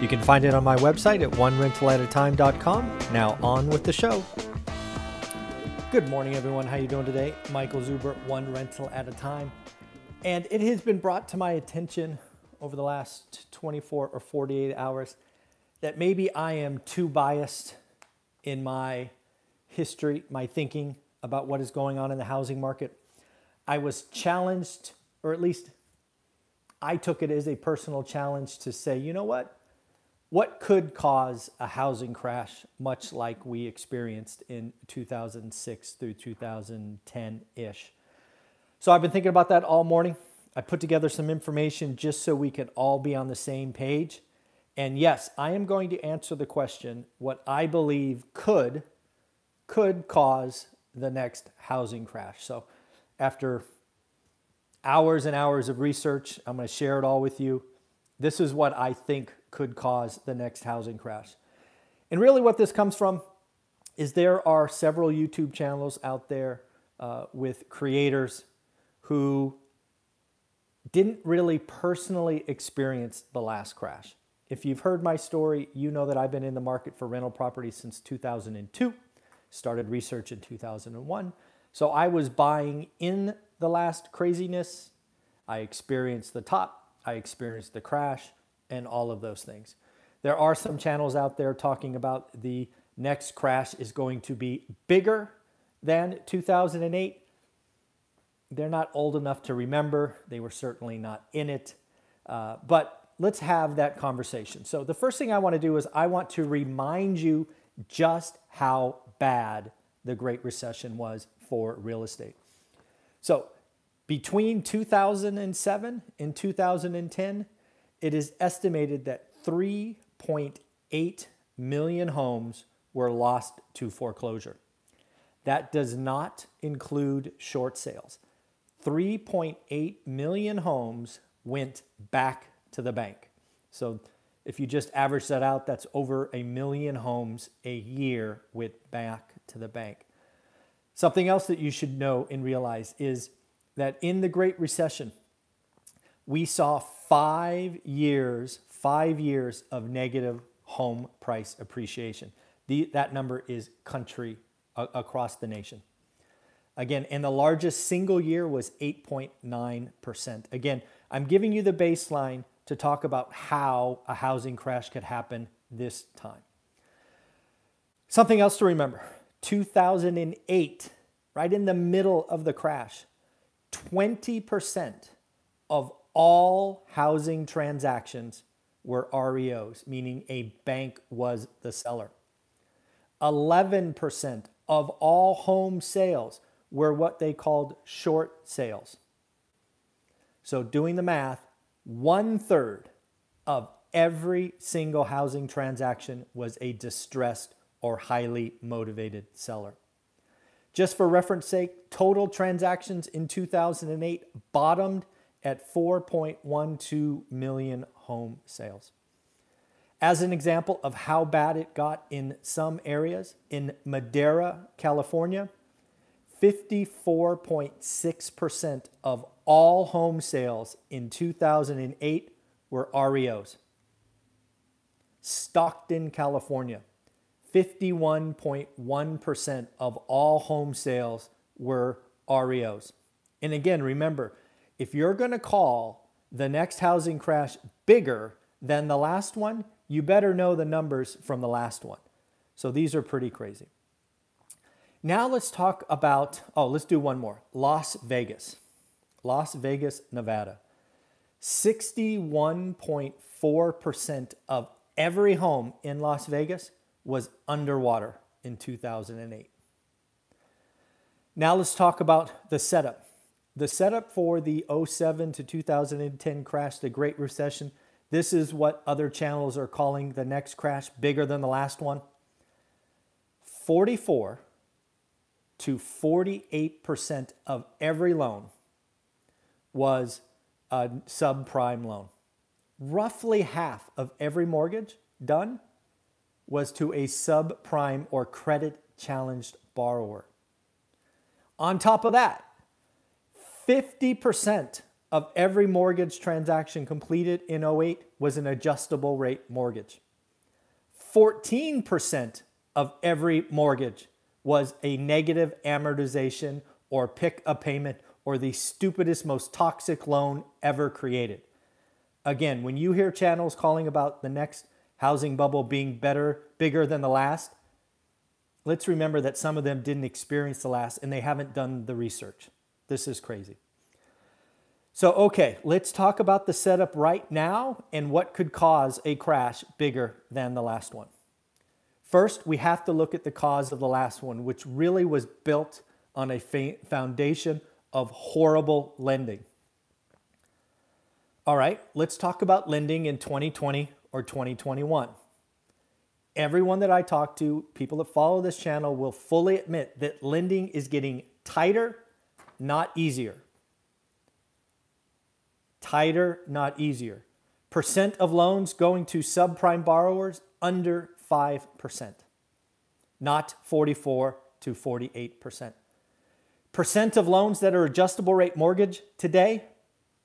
You can find it on my website at onerentalatatime.com. Now on with the show. Good morning, everyone. How are you doing today? Michael Zuber, One Rental at a Time. And it has been brought to my attention over the last 24 or 48 hours that maybe I am too biased in my history, my thinking about what is going on in the housing market. I was challenged, or at least I took it as a personal challenge to say, you know what? What could cause a housing crash, much like we experienced in 2006 through 2010 ish? So I've been thinking about that all morning. I put together some information just so we can all be on the same page. And yes, I am going to answer the question what I believe could could cause the next housing crash. So after hours and hours of research, I'm going to share it all with you. This is what I think could cause the next housing crash. And really, what this comes from is there are several YouTube channels out there uh, with creators who didn't really personally experience the last crash. If you've heard my story, you know that I've been in the market for rental properties since 2002, started research in 2001. So I was buying in the last craziness. I experienced the top, I experienced the crash, and all of those things. There are some channels out there talking about the next crash is going to be bigger than 2008. They're not old enough to remember. They were certainly not in it. Uh, but let's have that conversation. So, the first thing I want to do is I want to remind you just how bad the Great Recession was for real estate. So, between 2007 and 2010, it is estimated that 3.8 million homes were lost to foreclosure. That does not include short sales. 3.8 million homes went back to the bank. So if you just average that out, that's over a million homes a year went back to the bank. Something else that you should know and realize is that in the Great Recession, we saw five years, five years of negative home price appreciation. The, that number is country uh, across the nation. Again, and the largest single year was 8.9%. Again, I'm giving you the baseline to talk about how a housing crash could happen this time. Something else to remember 2008, right in the middle of the crash, 20% of all housing transactions were REOs, meaning a bank was the seller. 11% of all home sales were what they called short sales. So, doing the math, one third of every single housing transaction was a distressed or highly motivated seller. Just for reference sake, total transactions in 2008 bottomed at 4.12 million home sales. As an example of how bad it got in some areas, in Madera, California, 54.6% of all home sales in 2008 were REOs. Stockton, California, 51.1% of all home sales were REOs. And again, remember, if you're going to call the next housing crash bigger than the last one, you better know the numbers from the last one. So these are pretty crazy. Now let's talk about, oh, let's do one more Las Vegas. Las Vegas, Nevada. 61.4% of every home in Las Vegas was underwater in 2008. Now let's talk about the setup. The setup for the 07 to 2010 crash, the Great Recession, this is what other channels are calling the next crash bigger than the last one. 44 to 48% of every loan was a subprime loan. Roughly half of every mortgage done was to a subprime or credit challenged borrower. On top of that, 50% of every mortgage transaction completed in 08 was an adjustable rate mortgage. 14% of every mortgage was a negative amortization or pick a payment or the stupidest, most toxic loan ever created. Again, when you hear channels calling about the next housing bubble being better, bigger than the last, let's remember that some of them didn't experience the last and they haven't done the research. This is crazy. So, okay, let's talk about the setup right now and what could cause a crash bigger than the last one. First, we have to look at the cause of the last one, which really was built on a foundation of horrible lending. All right, let's talk about lending in 2020 or 2021. Everyone that I talk to, people that follow this channel, will fully admit that lending is getting tighter, not easier tighter, not easier. Percent of loans going to subprime borrowers under 5%, not 44 to 48%. Percent of loans that are adjustable rate mortgage today,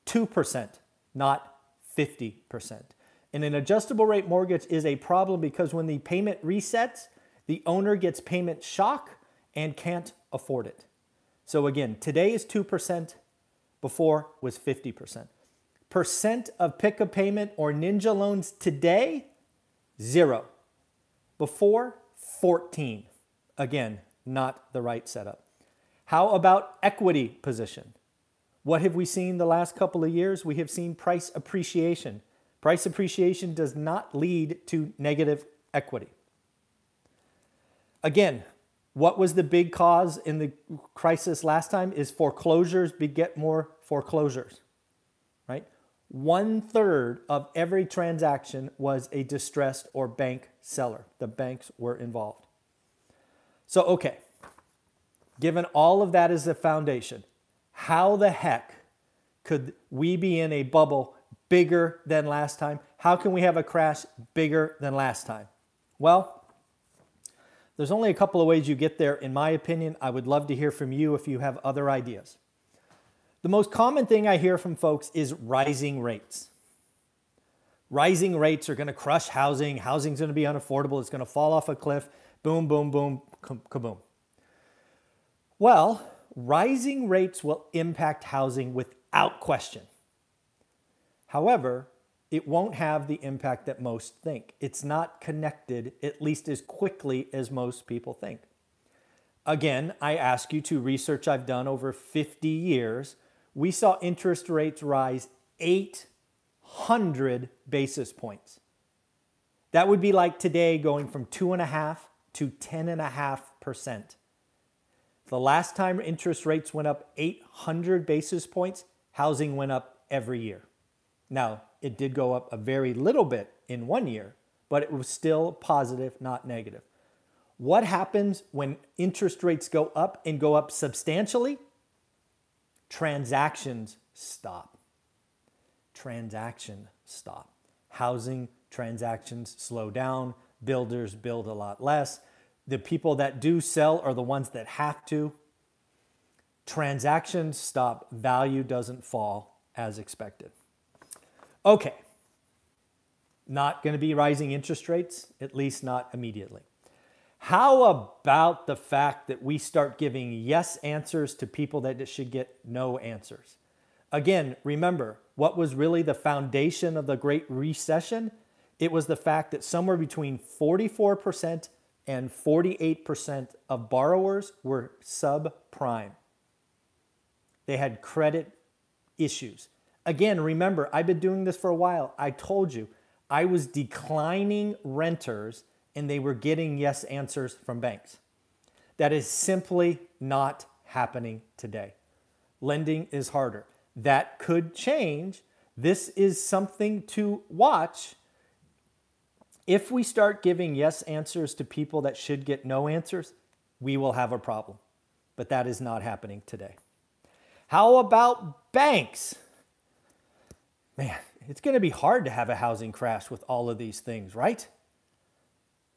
2%, not 50%. And an adjustable rate mortgage is a problem because when the payment resets, the owner gets payment shock and can't afford it. So again, today is 2%, before was 50% of pick a payment or ninja loans today, zero. Before, 14. Again, not the right setup. How about equity position? What have we seen the last couple of years? We have seen price appreciation. Price appreciation does not lead to negative equity. Again, what was the big cause in the crisis last time is foreclosures beget more foreclosures, right? One third of every transaction was a distressed or bank seller. The banks were involved. So, okay, given all of that as a foundation, how the heck could we be in a bubble bigger than last time? How can we have a crash bigger than last time? Well, there's only a couple of ways you get there, in my opinion. I would love to hear from you if you have other ideas. The most common thing I hear from folks is rising rates. Rising rates are going to crush housing. Housing's going to be unaffordable. It's going to fall off a cliff. Boom, boom, boom, kaboom. Well, rising rates will impact housing without question. However, it won't have the impact that most think. It's not connected, at least as quickly as most people think. Again, I ask you to research I've done over 50 years we saw interest rates rise 800 basis points. That would be like today going from two and a half to 10.5%. The last time interest rates went up 800 basis points, housing went up every year. Now, it did go up a very little bit in one year, but it was still positive, not negative. What happens when interest rates go up and go up substantially? Transactions stop. Transaction stop. Housing transactions slow down. Builders build a lot less. The people that do sell are the ones that have to. Transactions stop. Value doesn't fall as expected. Okay. Not going to be rising interest rates, at least not immediately. How about the fact that we start giving yes answers to people that should get no answers? Again, remember, what was really the foundation of the Great Recession? It was the fact that somewhere between 44% and 48% of borrowers were subprime. They had credit issues. Again, remember, I've been doing this for a while. I told you I was declining renters and they were getting yes answers from banks. That is simply not happening today. Lending is harder. That could change. This is something to watch. If we start giving yes answers to people that should get no answers, we will have a problem. But that is not happening today. How about banks? Man, it's going to be hard to have a housing crash with all of these things, right?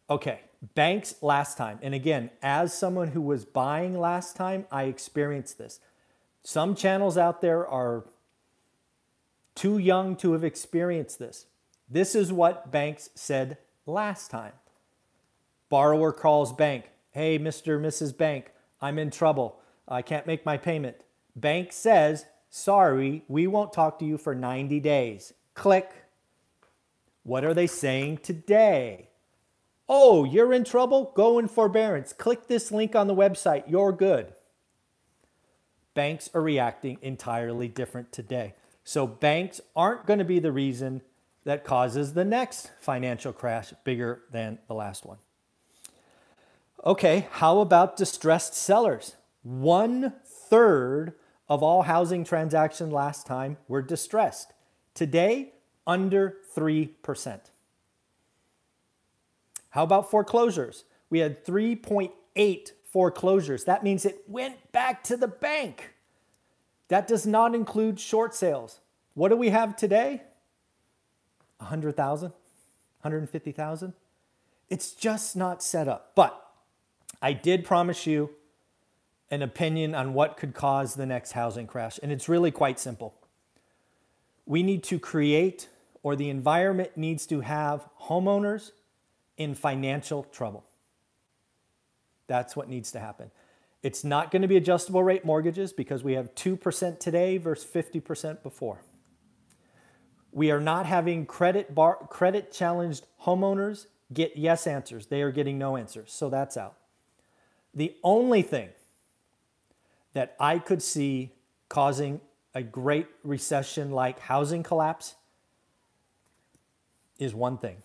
Okay, banks last time. And again, as someone who was buying last time, I experienced this. Some channels out there are too young to have experienced this. This is what banks said last time. Borrower calls bank. Hey, Mr. Mrs. Bank, I'm in trouble. I can't make my payment. Bank says, sorry, we won't talk to you for 90 days. Click. What are they saying today? Oh, you're in trouble? Go in forbearance. Click this link on the website. You're good. Banks are reacting entirely different today. So, banks aren't going to be the reason that causes the next financial crash bigger than the last one. Okay, how about distressed sellers? One third of all housing transactions last time were distressed. Today, under 3%. How about foreclosures? We had 3.8 foreclosures. That means it went back to the bank. That does not include short sales. What do we have today? 100,000, 150,000. It's just not set up. But I did promise you an opinion on what could cause the next housing crash, and it's really quite simple. We need to create, or the environment needs to have homeowners in financial trouble. That's what needs to happen. It's not going to be adjustable rate mortgages because we have 2% today versus 50% before. We are not having credit bar, credit challenged homeowners get yes answers. They are getting no answers. So that's out. The only thing that I could see causing a great recession like housing collapse is one thing.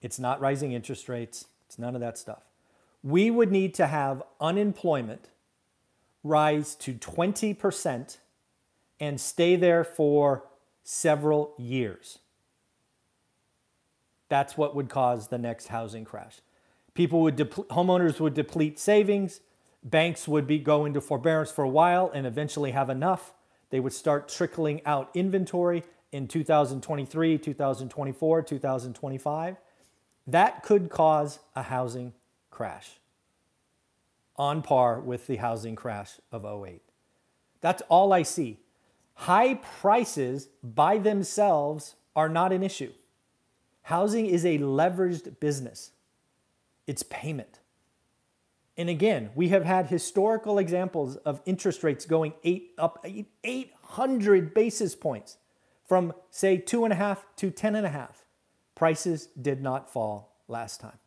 It's not rising interest rates, it's none of that stuff. We would need to have unemployment rise to 20% and stay there for several years. That's what would cause the next housing crash. People would homeowners would deplete savings, banks would be go into forbearance for a while and eventually have enough. They would start trickling out inventory in 2023, 2024, 2025. That could cause a housing crash on par with the housing crash of 08. That's all I see. High prices by themselves are not an issue. Housing is a leveraged business, it's payment. And again, we have had historical examples of interest rates going eight, up 800 basis points from, say, two and a half to ten and a half. Prices did not fall last time.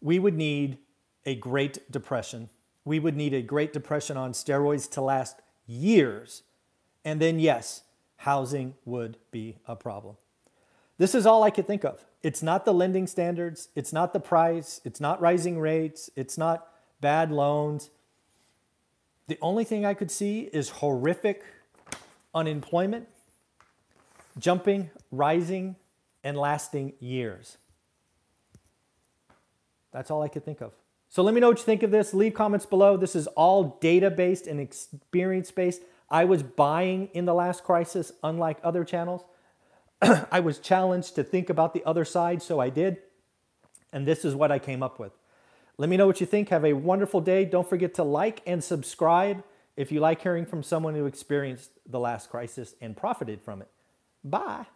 We would need a Great Depression. We would need a Great Depression on steroids to last years. And then, yes, housing would be a problem. This is all I could think of. It's not the lending standards, it's not the price, it's not rising rates, it's not bad loans. The only thing I could see is horrific unemployment, jumping, rising, and lasting years. That's all I could think of. So let me know what you think of this. Leave comments below. This is all data based and experience based. I was buying in the last crisis, unlike other channels. I was challenged to think about the other side, so I did. And this is what I came up with. Let me know what you think. Have a wonderful day. Don't forget to like and subscribe if you like hearing from someone who experienced the last crisis and profited from it. Bye.